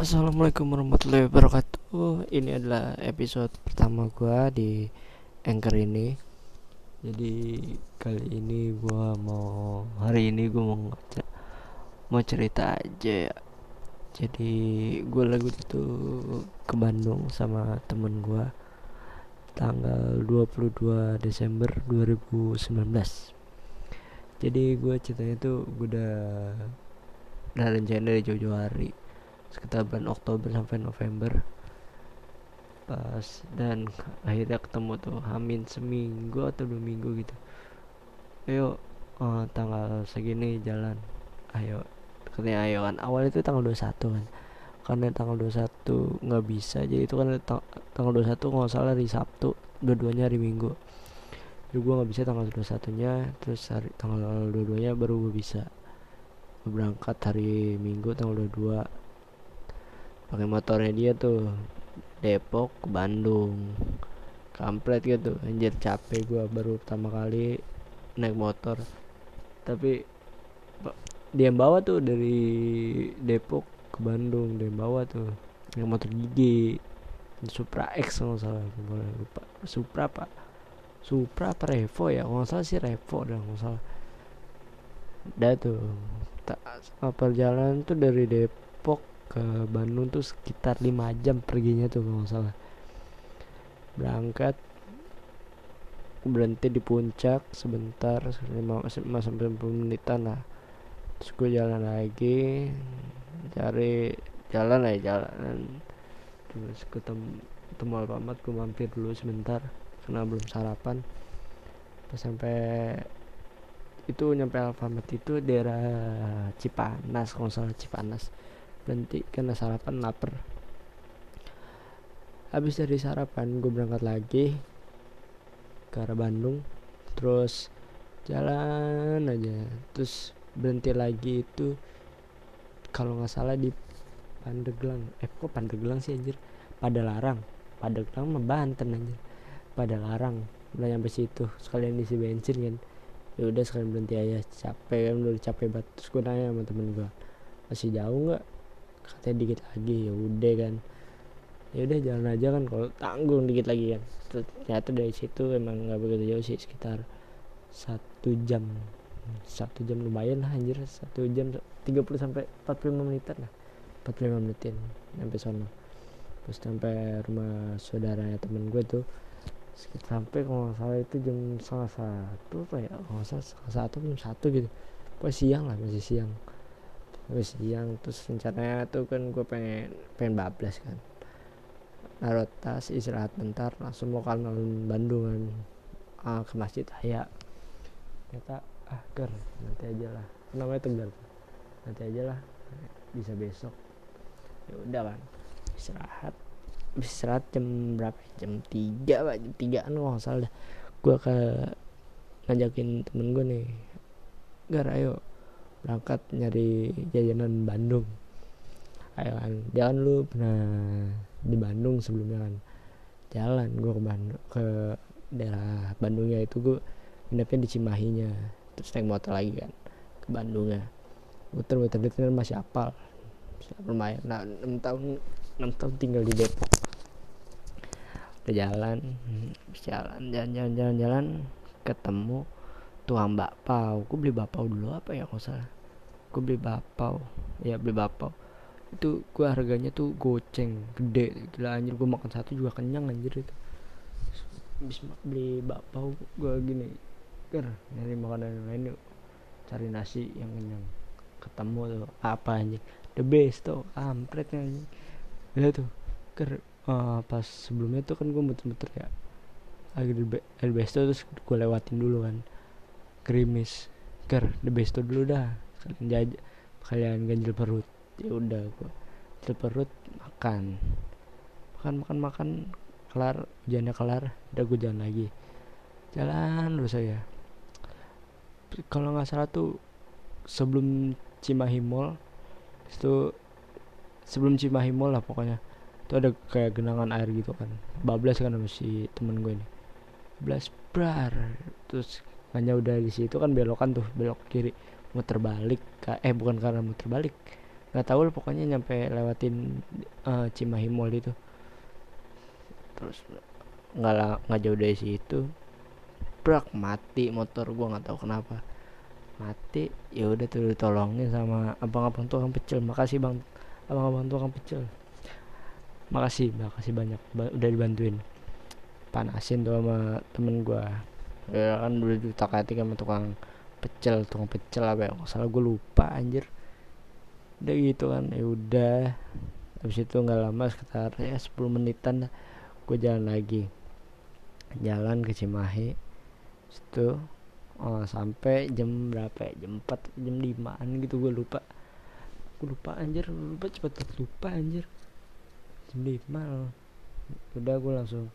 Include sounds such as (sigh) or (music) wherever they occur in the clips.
Assalamualaikum warahmatullahi wabarakatuh. Ini adalah episode pertama gua di Anchor ini. Jadi kali ini gua mau hari ini gua mau mau cerita aja ya. Jadi gua lagi itu ke Bandung sama temen gua tanggal 22 Desember 2019. Jadi gua ceritanya tuh gua udah udah rencana dari jauh-jauh hari sekitar bulan Oktober sampai November. Pas dan akhirnya ketemu tuh Hamin seminggu atau dua minggu gitu. Ayo uh, tanggal segini jalan. Ayo katanya ayo kan awal itu tanggal 21 kan. Karena tanggal 21 nggak bisa jadi itu kan tang tanggal 21 nggak salah hari Sabtu dua-duanya hari Minggu. Jadi gue nggak bisa tanggal 21 nya terus hari tanggal 22 nya baru gue bisa berangkat hari Minggu tanggal 22 pakai motornya dia tuh. Depok ke Bandung. Kampret gitu. Anjir capek gua baru pertama kali naik motor. Tapi dia yang bawa tuh dari Depok ke Bandung. Dia yang bawa tuh. Yang motor gigi. Supra X nggak salah. Lupa. Supra apa? Supra apa Revo ya? Nggak salah sih Revo dah nggak salah. Dah tuh. Tak perjalanan tuh dari Depok ke Bandung tuh sekitar 5 jam perginya tuh kalau salah. Berangkat berhenti di puncak sebentar 5 sampai 10 menitan lah. Terus gue jalan lagi cari jalan lah jalan. Terus ketemu ketemu Alfamart gue mampir dulu sebentar karena belum sarapan. Pas sampai itu nyampe Alfamart itu daerah Cipanas kalau salah Cipanas berhenti karena sarapan lapar. Habis dari sarapan gue berangkat lagi ke arah Bandung. Terus jalan aja. Terus berhenti lagi itu kalau nggak salah di Pandeglang. Eh kok Pandeglang sih anjir? Pada larang Pandeglang mah Banten anjir. Pada larang udah nyampe situ sekalian isi bensin kan. Ya udah sekalian berhenti aja. Capek kan udah capek banget. Terus gue nanya sama temen gue masih jauh nggak katanya dikit lagi ya udah kan. Ya udah jalan aja kan kalau tanggung dikit lagi kan. Ternyata dari situ emang nggak begitu jauh sih sekitar satu jam. Satu jam lumayan lah anjir. Satu jam 30 sampai 45 menitan lah. 45 menitin sampai sana terus sampai rumah saudaranya temen gue tuh sampai kalau nggak salah itu jam setengah satu apa ya? Kalau nggak salah satu jam satu gitu. Pokoknya siang lah masih siang habis siang terus rencananya tuh kan gue pengen pengen bablas kan. Naruh tas istirahat bentar langsung mau kanal Bandung kan. Ah, ke masjid Haya. Ternyata ah ger nanti aja lah. Namanya tegar nanti aja lah. Bisa besok. Ya udah kan istirahat. Istirahat jam berapa? Jam tiga pak. Jam tigaan nggak salah. Gue ke ngajakin temen gue nih. Gar ayo berangkat nyari jajanan Bandung. Ayo kan lu pernah di Bandung sebelumnya kan. Jalan gue ke Bandung ke daerah Bandungnya itu gue nginepnya di Cimahinya. Terus naik motor lagi kan ke Bandungnya. Muter-muter itu masih apal. Lumayan. Nah 6 tahun 6 tahun tinggal di Depok. Udah jalan jalan jalan jalan jalan jalan ketemu tukang bakpao gue beli bakpao dulu apa ya nggak salah. Gue beli bakpao ya beli bakpao itu gue harganya tuh goceng gede. Gila anjir gue makan satu juga kenyang anjir itu. Habis beli bakpao gue gini ger nyari makanan yang lain yuk. Cari nasi yang kenyang. Ketemu tuh apa anjir the best tuh. Ampretnya anjing. Ya tuh ger uh, pas sebelumnya tuh kan gue muter-muter ya. The best tuh. Terus gue lewatin dulu kan krimis. Ker the best dulu dah. Kalian jaj kalian ganjil perut. Ya udah gua ganjil perut makan. Makan makan makan. Kelar hujannya kelar. Udah gue jalan lagi. Jalan terus saya kalau nggak salah tuh sebelum Cimahi Mall itu sebelum Cimahi Mall lah pokoknya. Itu ada kayak genangan air gitu kan. Bablas kan sama si temen gue ini. Bablas brar terus hanya udah di situ kan belokan tuh belok kiri. Muter balik eh bukan karena muter balik. Nggak tahu lah pokoknya nyampe lewatin uh, Cimahi Mall itu. Terus nggak nggak jauh dari situ. Brak mati motor gua nggak tahu kenapa. Mati ya udah tuh ditolongin sama abang-abang tukang pecel. Makasih bang. Abang-abang tukang pecel. Makasih makasih banyak. Ba udah dibantuin. Panasin tuh sama temen gua ya kan udah diutak hati sama tukang pecel tukang pecel apa ya? Salah gue lupa anjir. Udah gitu kan ya udah. Habis itu nggak lama sekitar ya 10 menitan gue jalan lagi. Jalan ke Cimahi. Itu oh, sampai jam berapa ya? Jam 4 jam 5an gitu gue lupa. Gue lupa anjir. Lupa cepet lupa anjir. Jam 5 udah gue langsung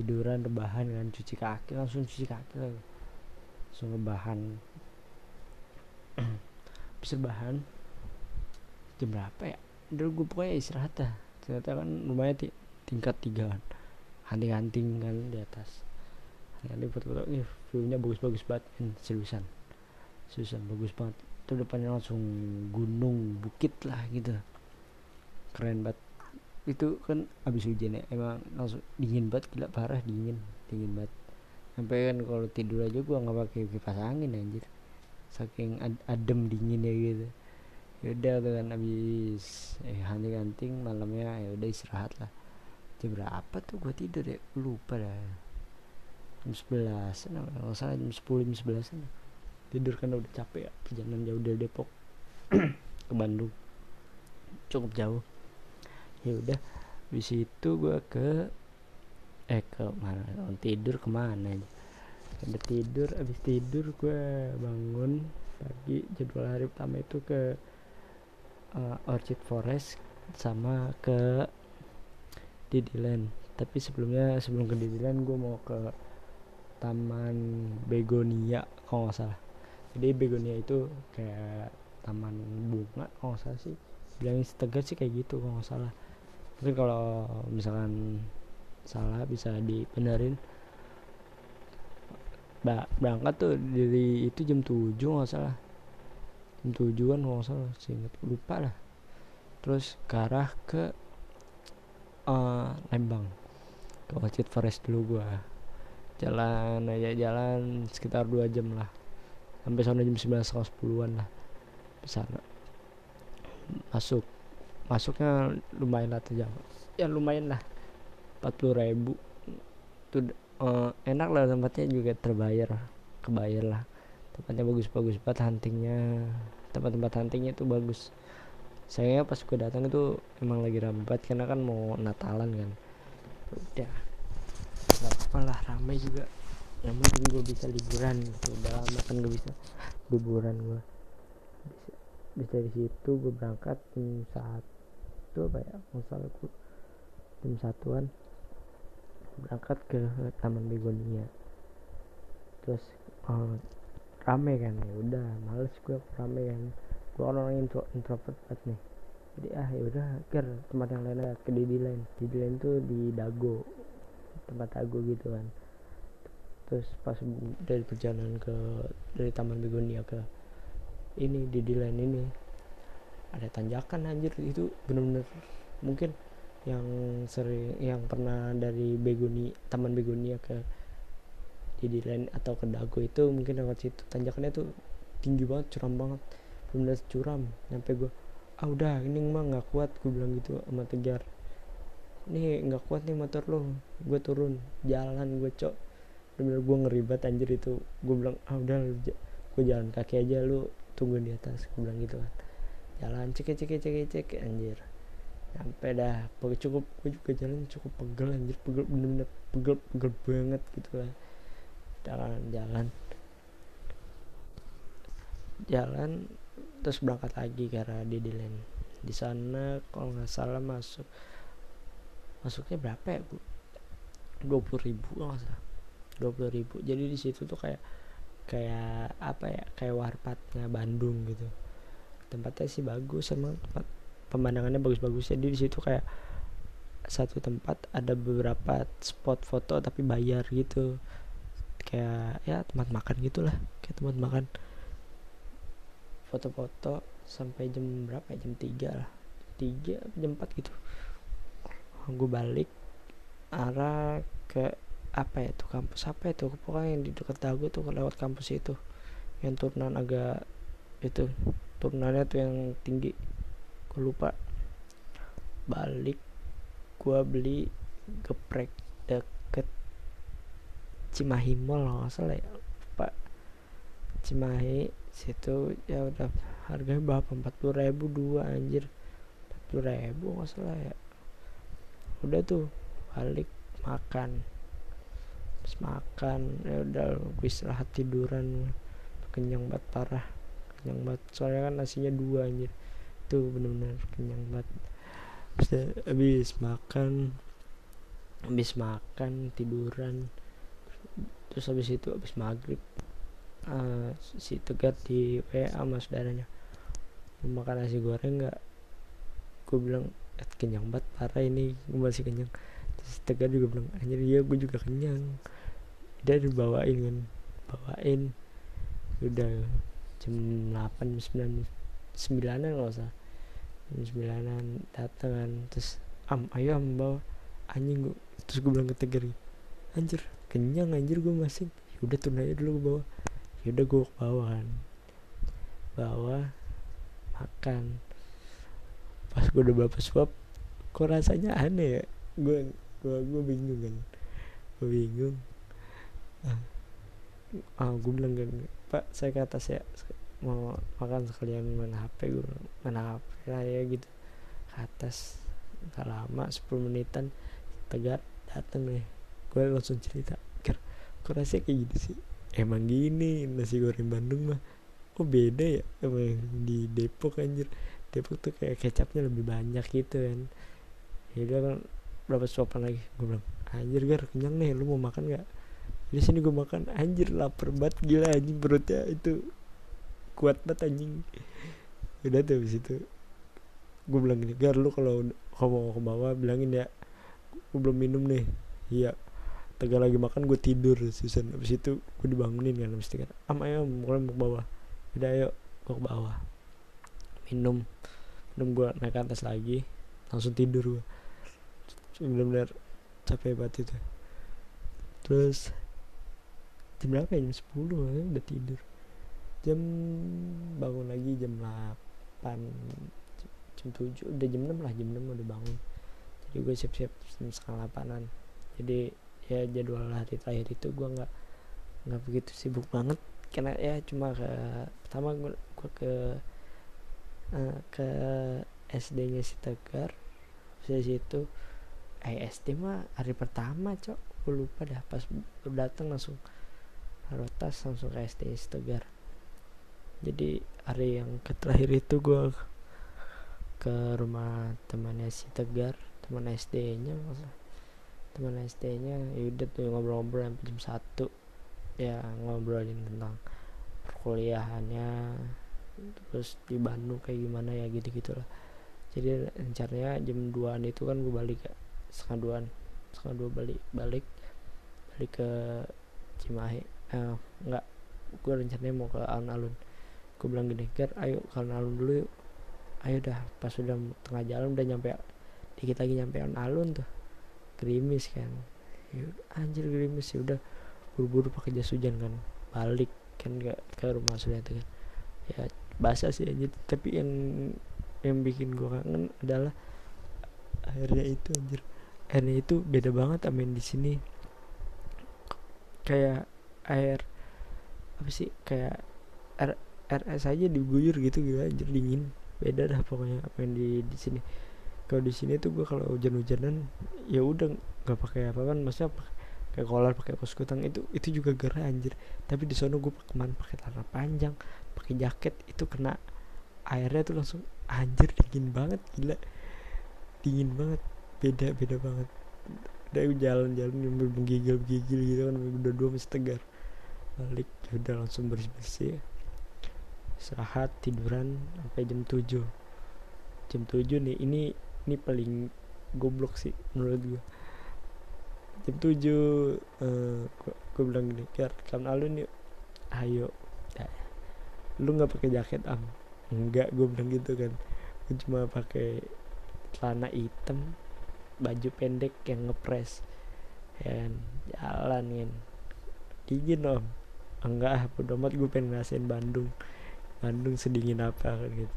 tiduran rebahan kan cuci kaki langsung cuci kaki langsung rebahan. (clears throat) Bisa rebahan jam berapa ya? Udah gue pokoknya istirahat dah. Ternyata kan lumayan tingkat tiga kan. Hunting-hunting kan di atas. Hunting foto-foto ini viewnya bagus-bagus banget kan seriusan. Seriusan bagus banget. Itu depannya langsung gunung bukit lah gitu. Keren banget itu kan abis hujan ya emang langsung dingin banget gila parah dingin dingin banget. Sampai kan kalau tidur aja gua nggak pakai kipas angin anjir. Saking ad adem dingin ya gitu yaudah kan abis eh hunting-hunting malamnya ya udah istirahat lah. Jam berapa tuh gue tidur ya? Lupa dah. Jam sebelas kalau salah jam sepuluh jam sebelas tidur kan udah capek ya perjalanan jauh dari Depok (clears throat) ke Bandung. Cukup jauh ya udah di situ gue ke eh ke mana? Tidur ke mana aja? Udah tidur abis tidur gue bangun pagi jadwal hari pertama itu ke uh, Orchid Forest sama ke Didiland tapi sebelumnya sebelum ke Didiland gue mau ke Taman Begonia kalau nggak salah. Jadi Begonia itu kayak taman bunga kalau nggak salah sih. Bilangin setegar sih kayak gitu kalau nggak salah mungkin kalau misalkan salah bisa dibenerin. Ba berangkat tuh dari itu jam 7 nggak salah. Jam 7 kan nggak salah sih lupa lah. Terus ke arah ke uh, Lembang. Ke Orchid Forest dulu gua. Jalan aja jalan sekitar dua jam lah. Sampai sana jam sembilan setengah lah. Sana. Masuk masuknya lumayan lah jam. Ya lumayan lah. Empat puluh ribu. Tuh uh, enak lah tempatnya juga terbayar kebayar lah. Tempatnya bagus-bagus banget huntingnya. Tempat-tempat huntingnya itu bagus. Saya pas gue datang itu emang lagi rambat karena kan mau Natalan kan. Udah nggak apa lah ramai juga. Yang penting gue bisa liburan gitu. Udah lama kan gue bisa liburan gue bisa, bisa dari situ gue berangkat jam apa ya gue jam satuan berangkat ke Taman Begonia. Terus oh, rame kan ya udah males gue rame kan. Gue orang intro introvert banget nih. Jadi ah ya udah ker tempat yang lain ke Didi Lain Didi Lain tuh di Dago tempat Dago gitu kan. Terus pas dari perjalanan ke dari Taman Begonia ke ini Didi Lain ini ada tanjakan anjir. Itu bener-bener mungkin yang sering yang pernah dari Begonia Taman Begonia ke Didi Lain atau ke Dago itu mungkin lewat situ. Tanjakannya tuh tinggi banget curam banget. Bener curam nyampe gue ah udah ini mah nggak kuat gue bilang gitu sama tegar. Nih nggak kuat nih motor lo gue turun jalan gue cok. Bener gue ngeribat anjir itu. Gue bilang ah udah gue jalan kaki aja lu tunggu di atas gue bilang gitu kan jalan cek cek cek cek anjir. Sampai dah cukup gue juga jalan cukup pegel anjir pegel bener-bener pegel pegel banget gitu lah jalan jalan. Jalan terus berangkat lagi ke arah Didiland di sana kalau nggak salah masuk masuknya berapa ya bu? Dua puluh ribu kalau nggak salah. Dua puluh ribu. Jadi di situ tuh kayak kayak apa ya kayak warpatnya Bandung gitu tempatnya sih bagus emang tempat pemandangannya bagus-bagus. Jadi di situ kayak satu tempat ada beberapa spot foto tapi bayar gitu. Kayak ya tempat makan gitulah kayak tempat makan. Foto-foto sampai jam berapa ya? jam 3 lah. Tiga jam 4 gitu. Gue balik arah ke apa ya tuh kampus apa itu pokoknya yang di dekat dagu tuh lewat kampus itu. Yang turunan agak itu turunannya tuh yang tinggi. Gue lupa. Balik gue beli geprek deket Cimahi Mall nggak salah ya. Pak Cimahi situ ya udah harganya berapa? empat puluh ribu dua anjir. empat puluh ribu nggak salah ya. Udah tuh balik makan. Terus makan ya udah gue istirahat tiduran. Kenyang banget parah kenyang banget. Soalnya kan nasinya dua anjir. Tuh bener-bener kenyang banget. Habis makan habis makan tiduran. Terus habis itu habis maghrib uh, si tegar di WA sama saudaranya mau makan nasi goreng nggak? Gue bilang eh, kenyang banget parah ini gue masih kenyang. Terus tegar juga bilang anjir iya gue juga kenyang. Dia dibawain kan bawain. Udah jam 8 9 sembilanan nggak usah jam sembilanan datang kan terus am ayo am bawa. Anjing gue terus gue bilang ke tegar anjir kenyang anjir gue masih. Udah tuh aja dulu gue bawa. Yaudah gue ke bawah kan. Bawa makan. Pas gue udah bapak suap kok rasanya aneh ya? Gue gue gue bingung kan. Gue bingung. Ah, ah gue bilang kan pak saya ke atas ya. Mau makan sekalian main HP gue main HP lah ya gitu. Ke atas. Gak lama 10 menitan tegar dateng nih. Gue langsung cerita ker kok rasanya kayak gitu sih? Emang gini nasi goreng Bandung mah. Kok beda ya emang di Depok anjir? Depok tuh kayak kecapnya lebih banyak gitu kan. Ya kan berapa suapan lagi? Gue bilang anjir gar kenyang nih lu mau makan gak di sini gue makan anjir lapar banget gila anjing perutnya itu kuat banget anjing. Udah tuh habis itu gue bilang gini gar lu kalau mau ke bawah bilangin ya gue belum minum nih. Iya tegar lagi makan gue tidur Susan. Abis itu gue dibangunin kan abis itu kan am ayo mulai mau ke bawah. Udah ayo gue ke bawah. Minum minum gue naik atas lagi langsung tidur gue benar-benar capek banget itu. Terus jam berapa ya? Jam 10 ya, udah tidur. Jam bangun lagi jam 8 jam 7 udah jam 6 lah jam 6 udah bangun. Jadi gue siap-siap setengah 8an jadi ya jadwal hari terakhir itu gue nggak nggak begitu sibuk banget. Karena ya cuma ke pertama gue, gue ke uh, ke SD-nya si Tegar. Dari situ eh SD mah hari pertama cok. Gue lupa dah pas datang langsung taruh tas langsung ke SD si Tegar jadi hari yang terakhir itu gue ke rumah temannya si Tegar teman SD-nya maksudnya. Teman SD-nya yaudah tuh ngobrol-ngobrol sampai jam satu. Ya ngobrolin tentang perkuliahannya terus di Bandung kayak gimana ya gitu gitulah jadi rencananya jam 2an itu kan gue balik ya setengah duaan setengah dua balik balik balik ke Cimahi eh, enggak gue rencananya mau ke alun-alun. Gue bilang gini Ger ayo ke alun-alun dulu yuk. Ayo dah pas udah tengah jalan udah nyampe dikit lagi nyampe alun-alun tuh. Gerimis kan. Anjir gerimis ya udah. Buru-buru pakai jas hujan kan. Balik kan ke, ke rumah sudah kan. Ya basah sih aja tapi yang yang bikin gue kangen adalah airnya itu anjir. Airnya itu beda banget amin di sini. Kayak air apa sih kayak air es aja diguyur gitu gitu anjir dingin. Beda dah pokoknya apa yang di di sini. Kalau di sini tuh gue kalau hujan-hujanan ya udah nggak pakai apa kan maksudnya pakai kolar pakai kos kutang itu itu juga gerah anjir. Tapi di sana gue ke mana pakai celana panjang pakai jaket itu kena airnya tuh langsung anjir dingin banget gila. Dingin banget beda beda banget. Udah jalan-jalan yang menggigil gigil gitu kan udah dua masih tegar balik. Ya udah langsung bersih bersih istirahat tiduran sampai jam 7 jam 7 nih ini ini paling goblok sih menurut gue jam tujuh uh, gue bilang gini ker kan alun yuk. Ayo. Ya. lu nggak pakai jaket am? Enggak gue bilang gitu kan. Gue cuma pakai celana hitam baju pendek yang ngepres. Ya kan jalan kan dingin om enggak ah bodo amat gue pengen ngerasain Bandung. Bandung sedingin apa kan gitu.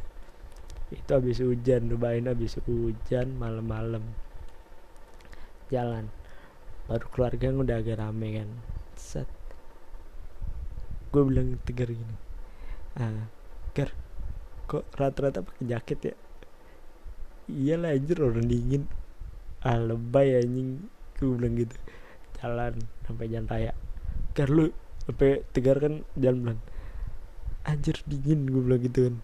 Itu habis hujan lupain habis hujan malam-malam. Jalan. Baru keluarga yang udah agak rame kan. Set. Gue bilang tegar gini. Ah gar kok rata-rata pakai jaket ya? Iyalah anjir orang dingin. Ah lebay anjing. Gue bilang gitu. Jalan sampai jalan raya. Gar lu sampai tegar kan jalan bilang anjir dingin gue bilang gitu kan.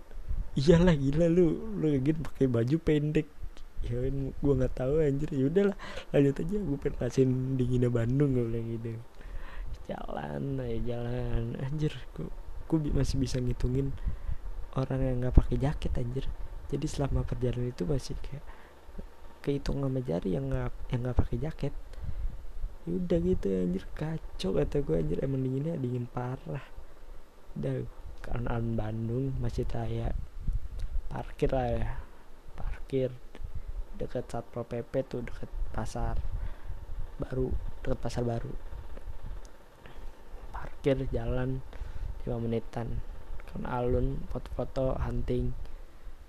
Iyalah gila lu. Lu gitu pakai baju pendek. Ya kan gue nggak tahu anjir. Ya udahlah lanjut aja. Gue pengen ngasihin dinginnya Bandung gue bilang gitu. Jalan aja jalan. Anjir gue masih bisa ngitungin orang yang nggak pakai jaket anjir. Jadi selama perjalanan itu masih kayak kehitung sama jari yang nggak yang nggak pakai jaket udah gitu anjir. Kacau kata gue anjir. Emang dinginnya dingin parah. Udah karena Bandung masih kayak parkir lah ya. Parkir deket satpol pp tuh deket pasar baru deket pasar baru. Parkir jalan 5 menitan. Kan alun foto-foto hunting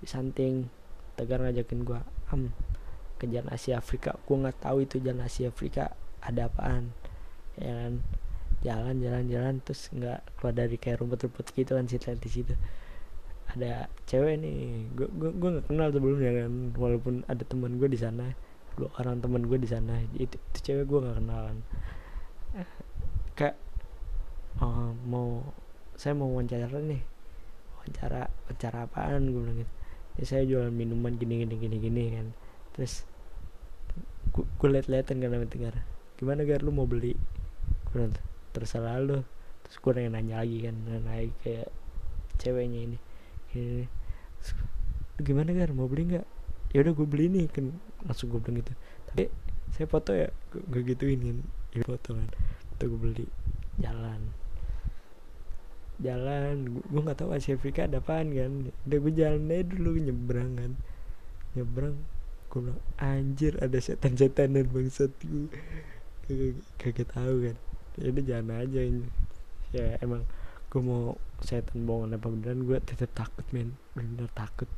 disanting. Tegar ngajakin gua am ke jalan Asia Afrika. Gua nggak tahu itu jalan Asia Afrika ada apaan ya kan? Jalan jalan jalan terus nggak keluar dari kayak rumput-rumput gitu kan situ di situ. Ada cewek nih gue gue gue nggak kenal sebelumnya kan walaupun ada teman gue di sana dua orang teman gue di sana itu, itu cewek gue nggak kenalan kayak oh, mau saya mau wawancara nih. Wawancara wawancara apaan gue bilang gitu. Ya saya jualan minuman gini gini gini gini kan. Terus gue, gue liat-liatan kan sama Tegar gimana gar? Lu mau beli? Bilang terserah lu. Terus gue nanya, nanya lagi kan nanya kayak ceweknya ini ini gimana gar? Mau beli nggak? Ya udah gue beli nih kan langsung gue bilang gitu. Tapi saya foto ya gue gituin kan. Ya foto kan. Foto gue beli. Jalan. Jalan. Gue nggak tahu Asia Afrika ada apaan kan. Udah gue jalan aja dulu nyebrang kan. Nyebrang. Gue bilang anjir ada setan-setan dan bangsat. gue kaget tahu kan. Ya udah jalan aja ini. Ya emang gue mau setan bohongan apa beneran gue tetap takut men. Bener takut.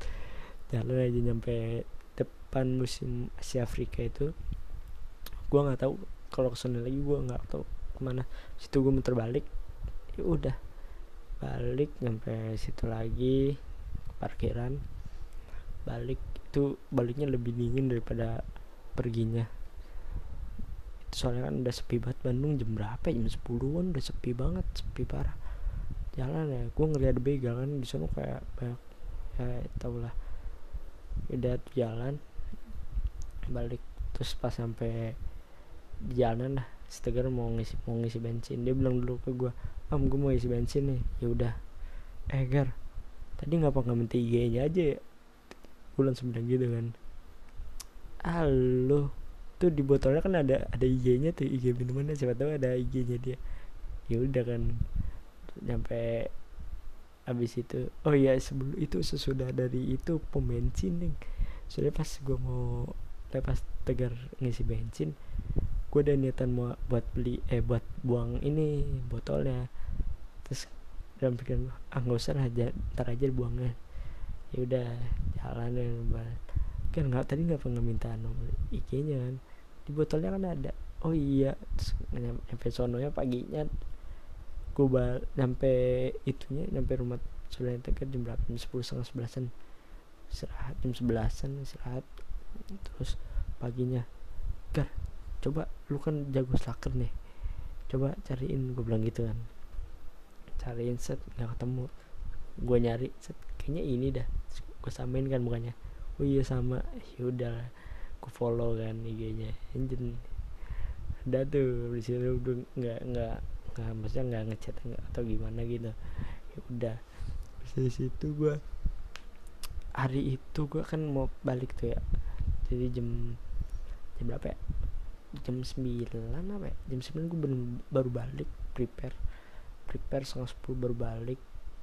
Jalan aja nyampe depan musim Asia Afrika itu gue nggak tahu. Kalau ke sana lagi gue nggak tahu ke mana. Situ gue muter balik ya udah. Balik nyampe situ lagi parkiran. Balik itu baliknya lebih dingin daripada perginya soalnya kan udah sepi banget Bandung jam berapa ya? jam 10 an udah sepi banget sepi parah. Jalan ya gue ngeliat begal kan di sana kayak banyak ya tau lah. Udah jalan balik. Terus pas sampai di jalan lah setegar mau ngisi mau ngisi bensin. Dia bilang dulu ke gue am gue mau isi bensin nih. Ya udah. Eh gar tadi ngapa nggak minta IG nya aja ya? Bulan sembilan gitu kan. Halo tuh di botolnya kan ada ada IG nya tuh IG minumannya siapa tahu ada IG nya dia. Ya udah kan nyampe habis itu oh iya sebelum itu sesudah dari itu pom bensin nih soalnya pas gue mau lepas tegar ngisi bensin gue ada niatan mau buat beli eh buat buang ini botolnya. Terus dalam pikiran gue ah nggak usah lah ntar aja buangnya ya udah jalan kan nggak tadi nggak pernah minta nomor IG-nya kan di botolnya kan ada. Oh iya nyampe sononya paginya. Gue bal nyampe itunya nyampe rumah saudara tegar jam berapa? Jam sepuluh setengah sebelasan. Istirahat jam sebelasan istirahat. Terus paginya gar coba lu kan jago slacker nih. Coba cariin gue bilang gitu kan. Cariin set nggak ketemu. Gue nyari set kayaknya ini dah. Gue samain kan mukanya. Oh iya sama. Yaudah gue follow kan IG-nya anjir. Udah tuh di sini udah nggak nggak nggak maksudnya nggak ngechat nggak atau gimana gitu. Ya udah. Dari situ gue hari itu gue kan mau balik tuh ya. Jadi jam jam berapa ya? Jam 9 apa ya? Jam 9 gue baru, baru balik prepare prepare setengah 10 baru balik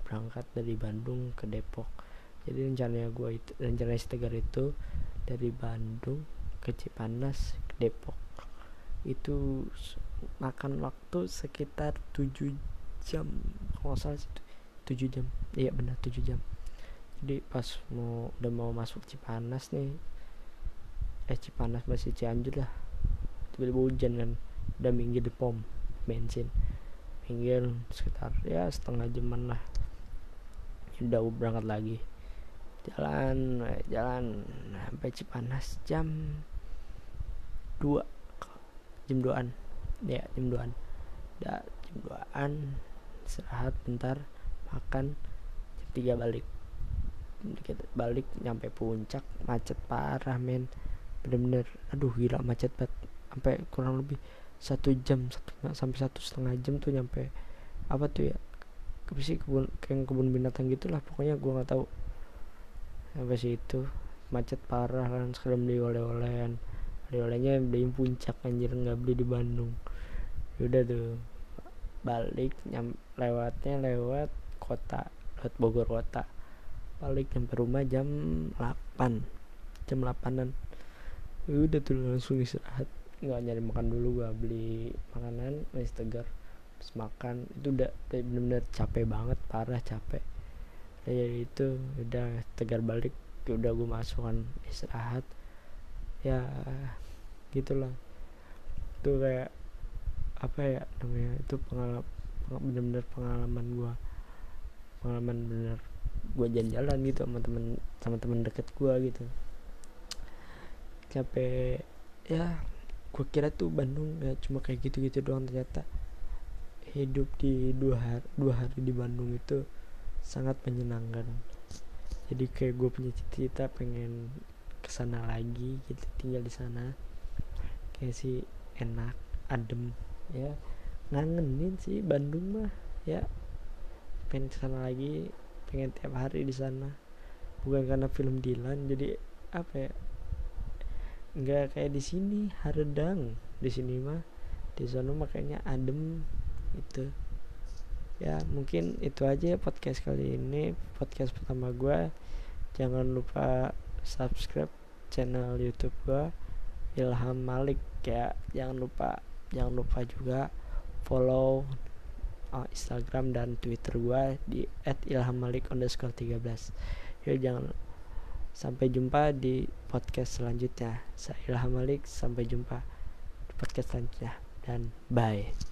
berangkat dari Bandung ke Depok. Jadi rencananya gue itu rencana si itu dari Bandung ke Cipanas ke Depok. Itu makan waktu sekitar 7 jam kalau salah 7 jam. Iya benar 7 jam. Jadi pas mau udah mau masuk Cipanas nih eh Cipanas masih Cianjur lah. Tiba-tiba hujan kan udah minggir di pom bensin. Minggir sekitar ya setengah jaman lah. Udah berangkat lagi jalan jalan sampai Cipanas jam 2 jam 2an ya jam 2an udah jam 2an istirahat bentar makan jam 3 balik. Dikit balik nyampe puncak macet parah men. Bener-bener aduh gila macet banget. Sampai kurang lebih satu jam satu sampai satu setengah jam tuh nyampe apa tuh ya apa sih kebun kayak kebun binatang gitulah pokoknya gua nggak tahu sampai situ macet parah kan sekarang beli oleh-olehan oleh-olehnya beli puncak anjir nggak beli di Bandung. Udah tuh balik nyam lewatnya lewat kota lewat Bogor kota. Balik nyampe rumah jam 8 jam 8an udah tuh langsung istirahat. Nggak nyari makan dulu gua beli makanan masih tegar terus makan. Itu udah bener-bener capek banget parah capek ya itu udah tegar balik udah gue masukkan istirahat. Ya gitulah. Itu kayak apa ya namanya itu pengalaman bener-bener pengalaman gua. Pengalaman bener gua jalan-jalan gitu sama temen sama temen deket gua gitu. Capek ya gue kira tuh Bandung ya cuma kayak gitu-gitu doang ternyata. Hidup di dua hari dua hari di Bandung itu sangat menyenangkan. Jadi kayak gue punya cita-cita pengen ke sana lagi gitu tinggal di sana. Kayak sih enak adem ya. Ngangenin sih Bandung mah ya. Pengen ke sana lagi pengen tiap hari di sana. Bukan karena film Dilan jadi apa ya nggak kayak di sini haredang di sini mah di sana makanya adem itu ya mungkin itu aja podcast kali ini. Podcast pertama gue jangan lupa subscribe channel YouTube gue Ilham Malik. Ya jangan lupa jangan lupa juga follow uh, Instagram dan Twitter gue di @ilhammalik underscore 13 ya jangan Sampai jumpa di podcast selanjutnya. Saya Ilham Malik, sampai jumpa di podcast selanjutnya. Dan bye.